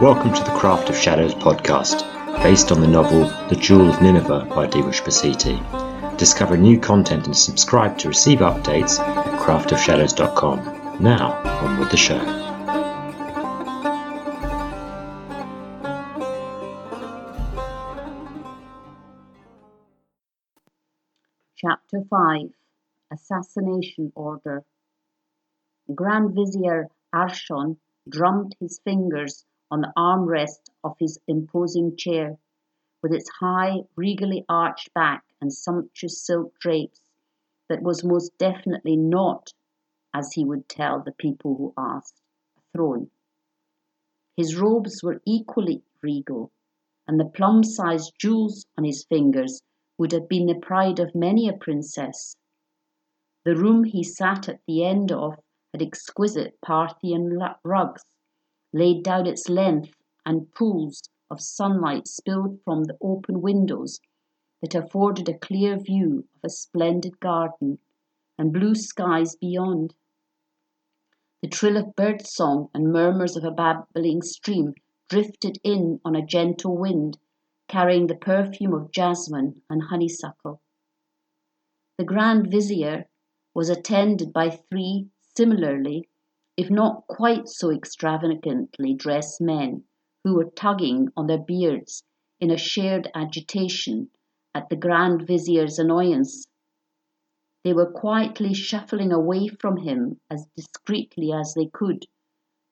Welcome to the Craft of Shadows podcast, based on the novel The Jewel of Nineveh by Dibush Basiti. Discover new content and subscribe to receive updates at craftofshadows.com. Now, on with the show. Chapter 5 Assassination Order Grand Vizier Arshon drummed his fingers on the armrest of his imposing chair, with its high, regally arched back and sumptuous silk drapes, that was most definitely not, as he would tell the people who asked, a throne. His robes were equally regal, and the plum sized jewels on his fingers would have been the pride of many a princess. The room he sat at the end of had exquisite Parthian rugs laid down its length and pools of sunlight spilled from the open windows that afforded a clear view of a splendid garden and blue skies beyond. The trill of bird song and murmurs of a babbling stream drifted in on a gentle wind, carrying the perfume of jasmine and honeysuckle. The Grand Vizier was attended by three similarly if not quite so extravagantly dressed men who were tugging on their beards in a shared agitation at the Grand Vizier's annoyance. They were quietly shuffling away from him as discreetly as they could,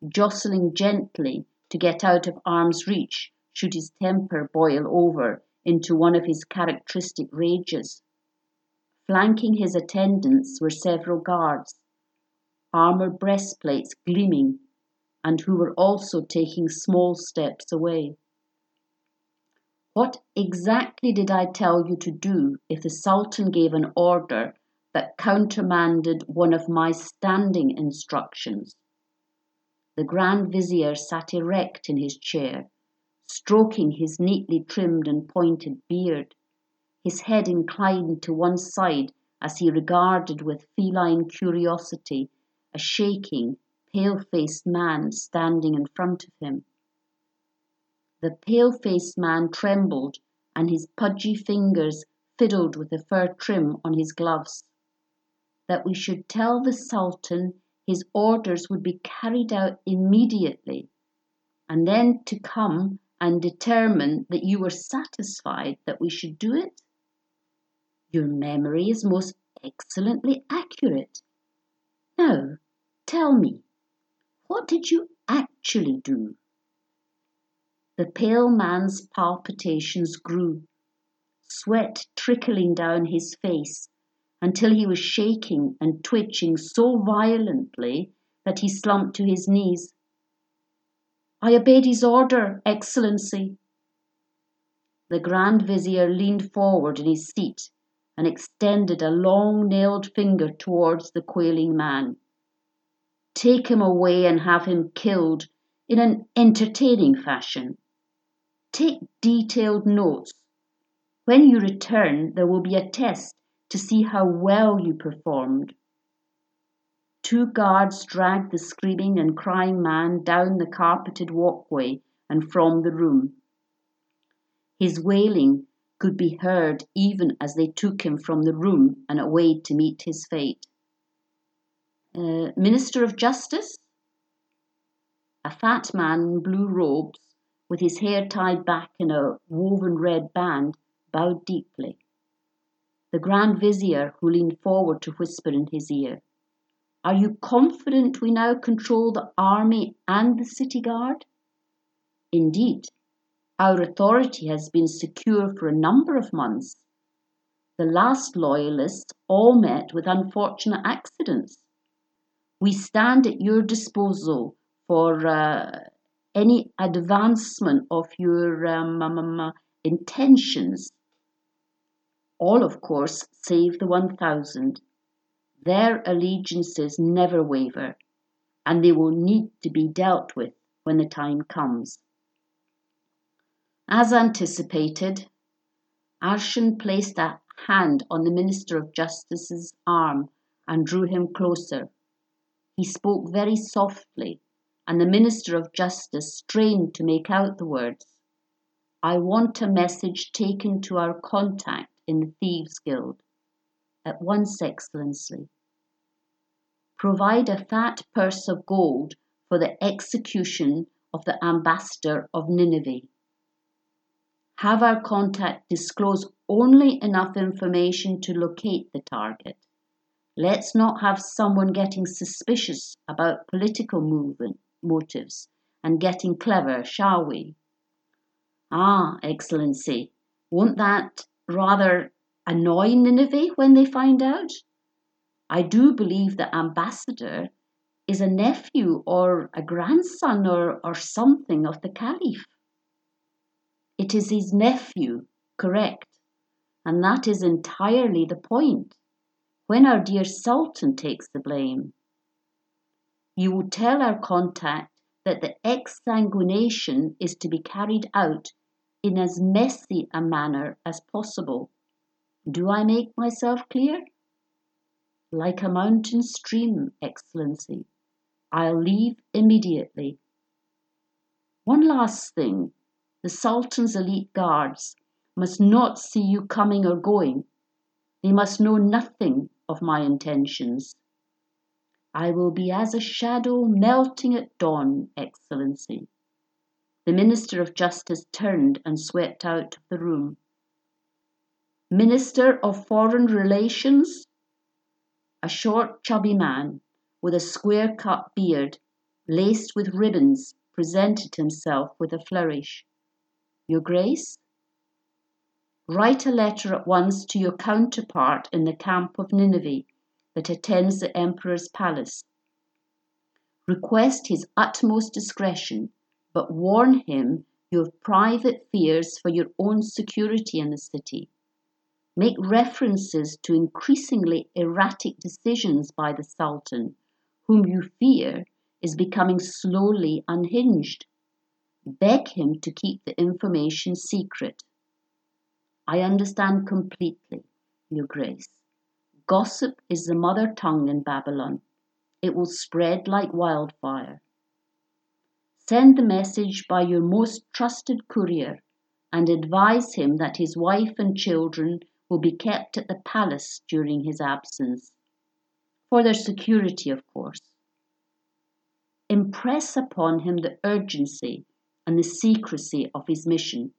jostling gently to get out of arm's reach should his temper boil over into one of his characteristic rages. Flanking his attendants were several guards armor breastplates gleaming, and who were also taking small steps away. What exactly did I tell you to do if the Sultan gave an order that countermanded one of my standing instructions? The Grand Vizier sat erect in his chair, stroking his neatly trimmed and pointed beard, his head inclined to one side as he regarded with feline curiosity a shaking, pale faced man standing in front of him. The pale faced man trembled, and his pudgy fingers fiddled with the fur trim on his gloves. That we should tell the Sultan his orders would be carried out immediately, and then to come and determine that you were satisfied that we should do it? Your memory is most excellently accurate. Now, Tell me, what did you actually do? The pale man's palpitations grew, sweat trickling down his face until he was shaking and twitching so violently that he slumped to his knees. I obeyed his order, Excellency. The Grand Vizier leaned forward in his seat and extended a long nailed finger towards the quailing man. Take him away and have him killed in an entertaining fashion. Take detailed notes. When you return, there will be a test to see how well you performed. Two guards dragged the screaming and crying man down the carpeted walkway and from the room. His wailing could be heard even as they took him from the room and away to meet his fate. Uh, Minister of Justice? A fat man in blue robes, with his hair tied back in a woven red band, bowed deeply. The Grand Vizier, who leaned forward to whisper in his ear, Are you confident we now control the army and the city guard? Indeed, our authority has been secure for a number of months. The last loyalists all met with unfortunate accidents. We stand at your disposal for uh, any advancement of your um, intentions. All, of course, save the 1000. Their allegiances never waver, and they will need to be dealt with when the time comes. As anticipated, Arshon placed a hand on the Minister of Justice's arm and drew him closer. He spoke very softly, and the Minister of Justice strained to make out the words. I want a message taken to our contact in the Thieves' Guild. At once, Excellency. Provide a fat purse of gold for the execution of the ambassador of Nineveh. Have our contact disclose only enough information to locate the target. Let's not have someone getting suspicious about political movement motives and getting clever, shall we? Ah, Excellency, won't that rather annoy Nineveh when they find out? I do believe the ambassador is a nephew or a grandson or, or something of the Caliph. It is his nephew, correct, and that is entirely the point. When our dear Sultan takes the blame, you will tell our contact that the exsanguination is to be carried out in as messy a manner as possible. Do I make myself clear? Like a mountain stream, Excellency. I'll leave immediately. One last thing the Sultan's elite guards must not see you coming or going. They must know nothing of my intentions. I will be as a shadow melting at dawn, Excellency. The Minister of Justice turned and swept out of the room. Minister of Foreign Relations? A short, chubby man with a square cut beard, laced with ribbons, presented himself with a flourish. Your Grace? Write a letter at once to your counterpart in the camp of Nineveh that attends the Emperor's palace. Request his utmost discretion, but warn him you have private fears for your own security in the city. Make references to increasingly erratic decisions by the Sultan, whom you fear is becoming slowly unhinged. Beg him to keep the information secret. I understand completely, Your Grace. Gossip is the mother tongue in Babylon. It will spread like wildfire. Send the message by your most trusted courier and advise him that his wife and children will be kept at the palace during his absence. For their security, of course. Impress upon him the urgency and the secrecy of his mission.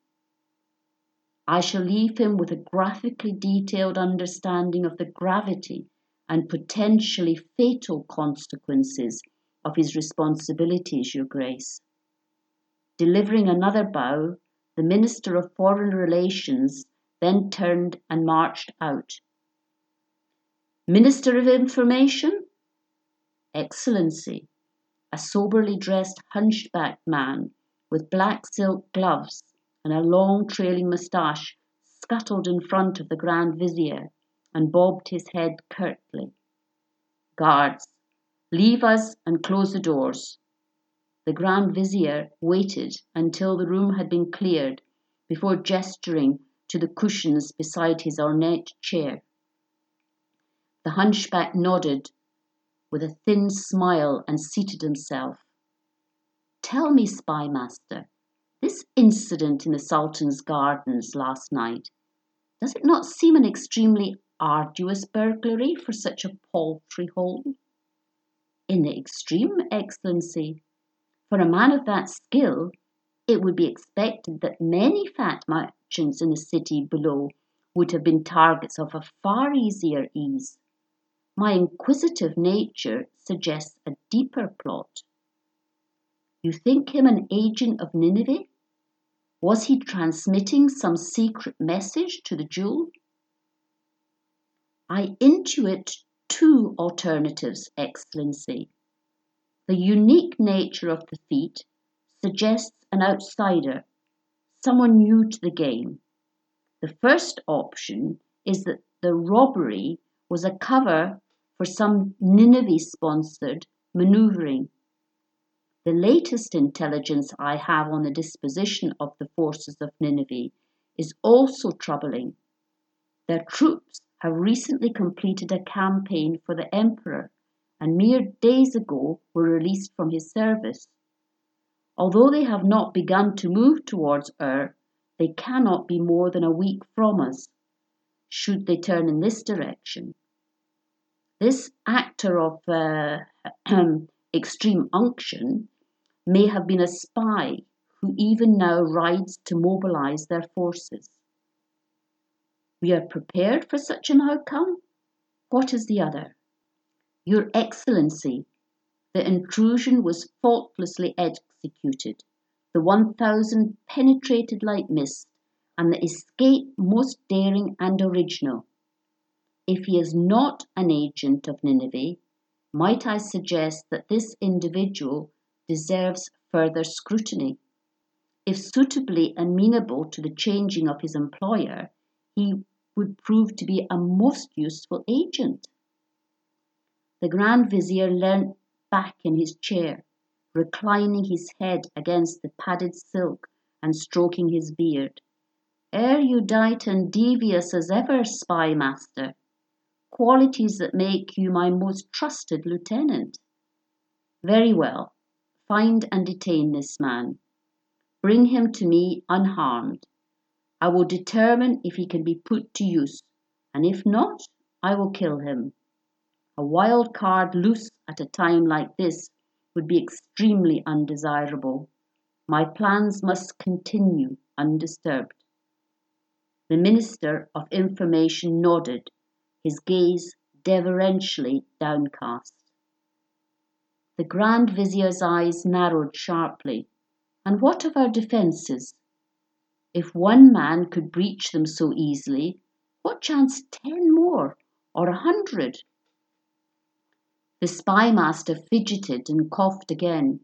I shall leave him with a graphically detailed understanding of the gravity and potentially fatal consequences of his responsibilities, Your Grace. Delivering another bow, the Minister of Foreign Relations then turned and marched out. Minister of Information? Excellency, a soberly dressed hunchbacked man with black silk gloves and a long trailing moustache, scuttled in front of the Grand Vizier and bobbed his head curtly. Guards, leave us and close the doors. The Grand Vizier waited until the room had been cleared before gesturing to the cushions beside his ornate chair. The hunchback nodded with a thin smile and seated himself. Tell me, spy master, this incident in the Sultan's gardens last night, does it not seem an extremely arduous burglary for such a paltry hold? In the extreme, Excellency. For a man of that skill, it would be expected that many fat merchants in the city below would have been targets of a far easier ease. My inquisitive nature suggests a deeper plot. You think him an agent of Nineveh? Was he transmitting some secret message to the jewel? I intuit two alternatives, Excellency. The unique nature of the feat suggests an outsider, someone new to the game. The first option is that the robbery was a cover for some Nineveh sponsored maneuvering. The latest intelligence I have on the disposition of the forces of Nineveh is also troubling. Their troops have recently completed a campaign for the emperor and mere days ago were released from his service. Although they have not begun to move towards Ur, they cannot be more than a week from us, should they turn in this direction. This actor of uh, extreme unction may have been a spy who even now rides to mobilize their forces. We are prepared for such an outcome? What is the other? Your Excellency, the intrusion was faultlessly executed. The 1000 penetrated like mist, and the escape most daring and original. If he is not an agent of Nineveh, might I suggest that this individual deserves further scrutiny? If suitably amenable to the changing of his employer, he would prove to be a most useful agent. The Grand Vizier leant back in his chair, reclining his head against the padded silk and stroking his beard. Erudite and devious as ever, spy master, qualities that make you my most trusted lieutenant. Very well, find and detain this man. Bring him to me unharmed. I will determine if he can be put to use, and if not, I will kill him. A wild card loose at a time like this would be extremely undesirable. My plans must continue undisturbed. The Minister of Information nodded, his gaze deferentially downcast. The Grand Vizier's eyes narrowed sharply. And what of our defences? If one man could breach them so easily, what chance ten more, or a hundred? The spy master fidgeted and coughed again.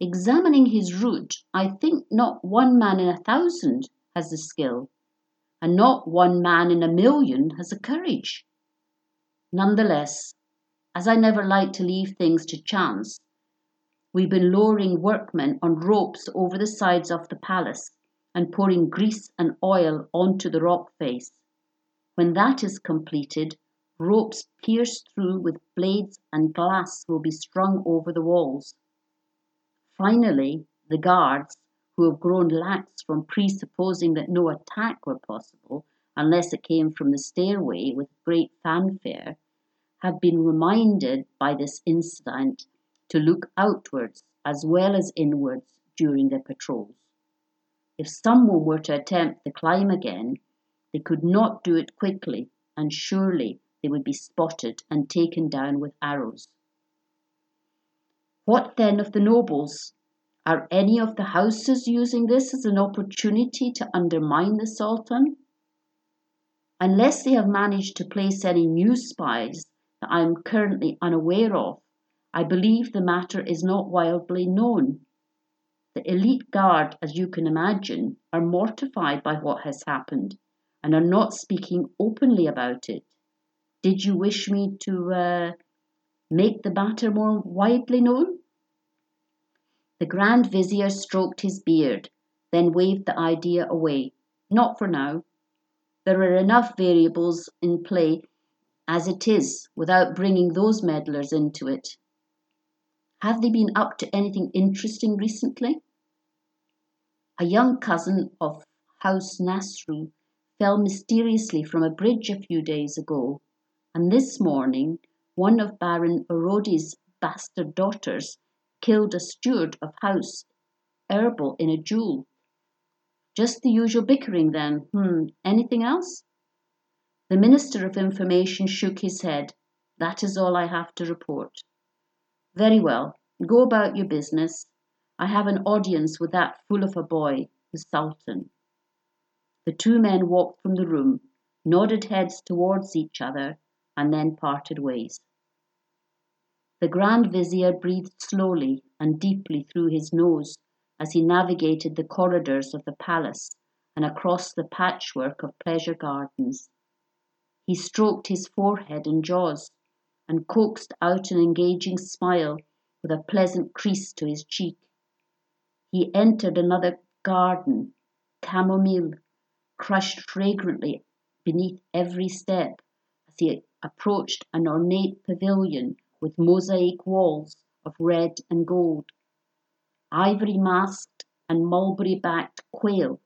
Examining his route, I think not one man in a thousand has the skill, and not one man in a million has the courage. Nonetheless, as I never like to leave things to chance, We've been lowering workmen on ropes over the sides of the palace and pouring grease and oil onto the rock face. When that is completed, ropes pierced through with blades and glass will be strung over the walls. Finally, the guards, who have grown lax from presupposing that no attack were possible unless it came from the stairway with great fanfare, have been reminded by this incident to look outwards as well as inwards during their patrols. If someone were to attempt the climb again, they could not do it quickly, and surely they would be spotted and taken down with arrows. What then of the nobles? Are any of the houses using this as an opportunity to undermine the Sultan? Unless they have managed to place any new spies that I am currently unaware of, I believe the matter is not widely known. The elite guard, as you can imagine, are mortified by what has happened and are not speaking openly about it. Did you wish me to uh, make the matter more widely known? The Grand Vizier stroked his beard, then waved the idea away. Not for now. There are enough variables in play as it is without bringing those meddlers into it. Have they been up to anything interesting recently? A young cousin of House Nasru fell mysteriously from a bridge a few days ago, and this morning one of Baron Erodi's bastard daughters killed a steward of House Erbil in a duel. Just the usual bickering then. Hmm, anything else? The Minister of Information shook his head. That is all I have to report. Very well, go about your business. I have an audience with that fool of a boy, the Sultan. The two men walked from the room, nodded heads towards each other, and then parted ways. The Grand Vizier breathed slowly and deeply through his nose as he navigated the corridors of the palace and across the patchwork of pleasure gardens. He stroked his forehead and jaws and coaxed out an engaging smile with a pleasant crease to his cheek. He entered another garden, chamomile, crushed fragrantly beneath every step as he approached an ornate pavilion with mosaic walls of red and gold. Ivory masked and mulberry backed quail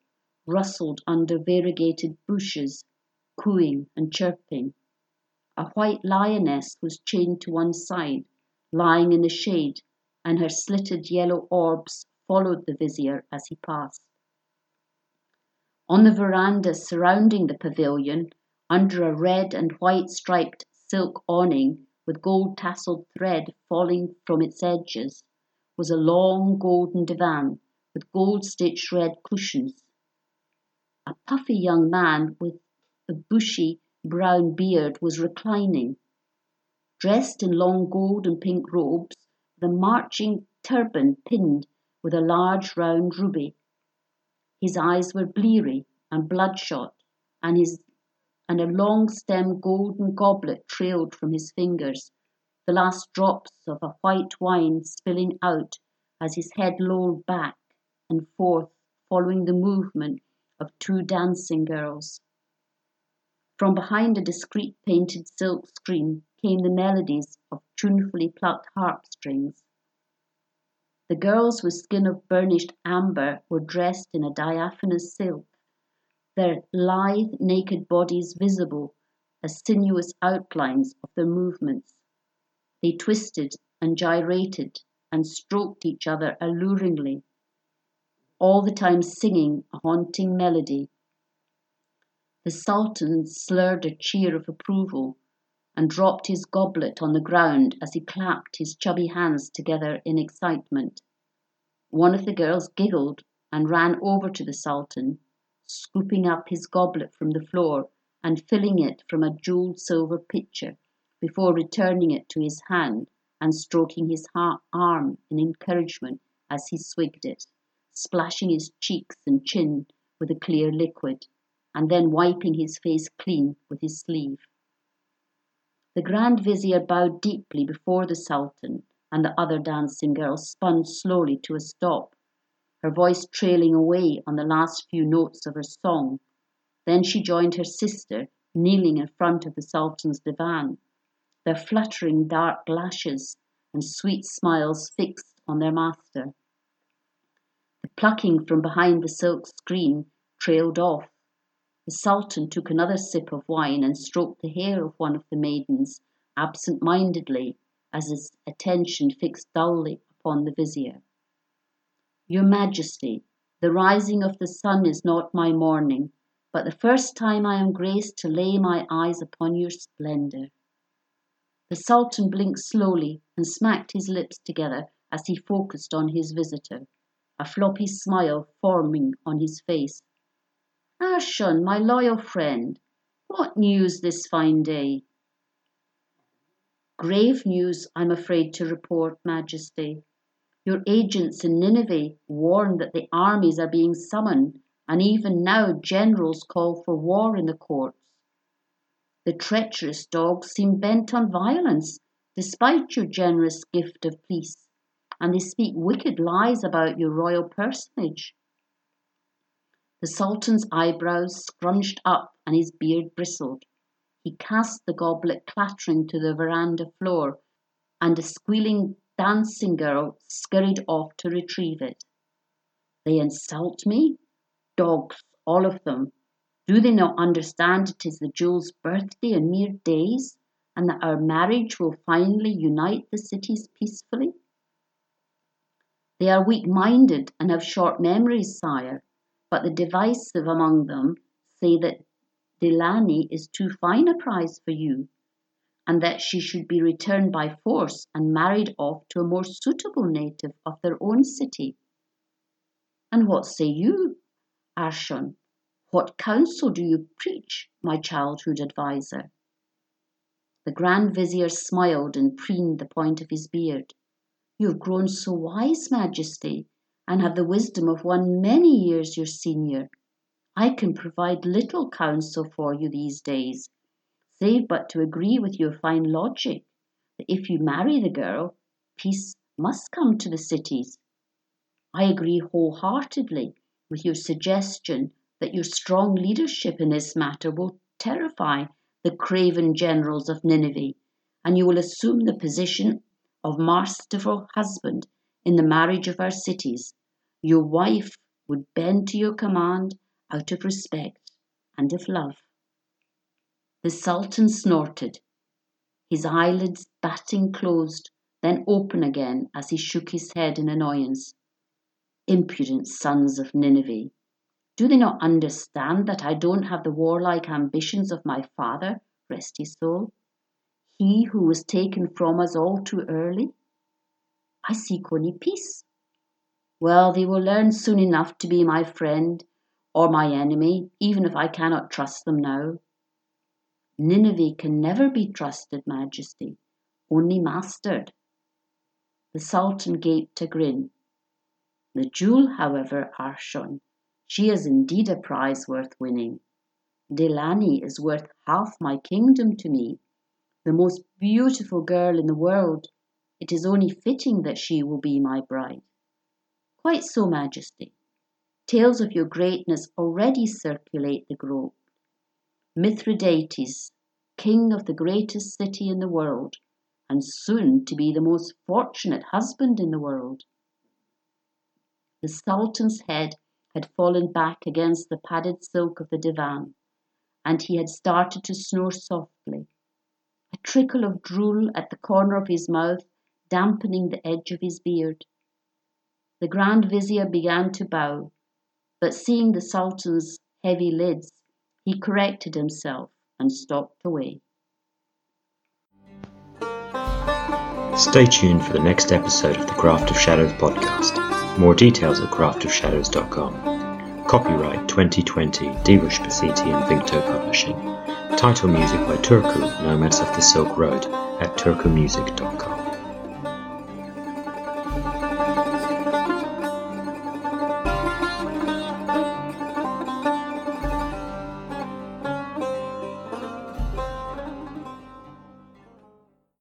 rustled under variegated bushes, cooing and chirping. A white lioness was chained to one side, lying in the shade, and her slitted yellow orbs followed the vizier as he passed. On the veranda surrounding the pavilion, under a red and white striped silk awning with gold tasselled thread falling from its edges, was a long golden divan with gold stitched red cushions. A puffy young man with a bushy brown beard was reclining. Dressed in long gold and pink robes, the marching turban pinned with a large round ruby. His eyes were bleary and bloodshot, and his and a long stem golden goblet trailed from his fingers, the last drops of a white wine spilling out as his head lolled back and forth following the movement of two dancing girls. From behind a discreet painted silk screen came the melodies of tunefully plucked harp strings. The girls with skin of burnished amber were dressed in a diaphanous silk, their lithe, naked bodies visible as sinuous outlines of their movements. They twisted and gyrated and stroked each other alluringly, all the time singing a haunting melody. The Sultan slurred a cheer of approval and dropped his goblet on the ground as he clapped his chubby hands together in excitement. One of the girls giggled and ran over to the Sultan, scooping up his goblet from the floor and filling it from a jeweled silver pitcher before returning it to his hand and stroking his arm in encouragement as he swigged it, splashing his cheeks and chin with the clear liquid, and then wiping his face clean with his sleeve. The Grand Vizier bowed deeply before the Sultan, and the other dancing girl spun slowly to a stop, her voice trailing away on the last few notes of her song. Then she joined her sister, kneeling in front of the Sultan's divan, their fluttering dark lashes and sweet smiles fixed on their master. The plucking from behind the silk screen trailed off the Sultan took another sip of wine and stroked the hair of one of the maidens absent mindedly as his attention fixed dully upon the vizier. Your Majesty, the rising of the sun is not my morning, but the first time I am graced to lay my eyes upon your splendour. The Sultan blinked slowly and smacked his lips together as he focused on his visitor, a floppy smile forming on his face Arshon, my loyal friend, what news this fine day? Grave news, I'm afraid to report, Majesty. Your agents in Nineveh warn that the armies are being summoned, and even now generals call for war in the courts. The treacherous dogs seem bent on violence, despite your generous gift of peace, and they speak wicked lies about your royal personage. The Sultan's eyebrows scrunched up and his beard bristled. He cast the goblet clattering to the veranda floor, and a squealing dancing girl scurried off to retrieve it. They insult me? Dogs, all of them. Do they not understand it is the jewel's birthday in mere days, and that our marriage will finally unite the cities peacefully? They are weak minded and have short memories, sire but the divisive among them say that Delani is too fine a prize for you, and that she should be returned by force and married off to a more suitable native of their own city. And what say you, Arshon? What counsel do you preach, my childhood adviser? The Grand Vizier smiled and preened the point of his beard. You have grown so wise, Majesty, and have the wisdom of one many years your senior. I can provide little counsel for you these days, save but to agree with your fine logic that if you marry the girl, peace must come to the cities. I agree wholeheartedly with your suggestion that your strong leadership in this matter will terrify the craven generals of Nineveh, and you will assume the position of masterful husband in the marriage of our cities, your wife would bend to your command out of respect and of love. The Sultan snorted, his eyelids batting closed, then open again as he shook his head in annoyance. Impudent sons of Nineveh! Do they not understand that I don't have the warlike ambitions of my father, rest his soul? He who was taken from us all too early? I seek only peace. Well, they will learn soon enough to be my friend or my enemy, even if I cannot trust them now. Nineveh can never be trusted, Majesty, only mastered. The Sultan gaped a grin. The jewel, however, Arshon, she is indeed a prize worth winning. Delani is worth half my kingdom to me, the most beautiful girl in the world. It is only fitting that she will be my bride. Quite so, Majesty. Tales of your greatness already circulate the globe. Mithridates, king of the greatest city in the world, and soon to be the most fortunate husband in the world. The Sultan's head had fallen back against the padded silk of the divan, and he had started to snore softly, a trickle of drool at the corner of his mouth dampening the edge of his beard. The Grand Vizier began to bow, but seeing the Sultan's heavy lids, he corrected himself and stalked away. Stay tuned for the next episode of the Craft of Shadows podcast. More details at craftofshadows.com. Copyright 2020 Divush Basiti and Vincto Publishing. Title music by Turku, Nomads of the Silk Road at turkumusic.com.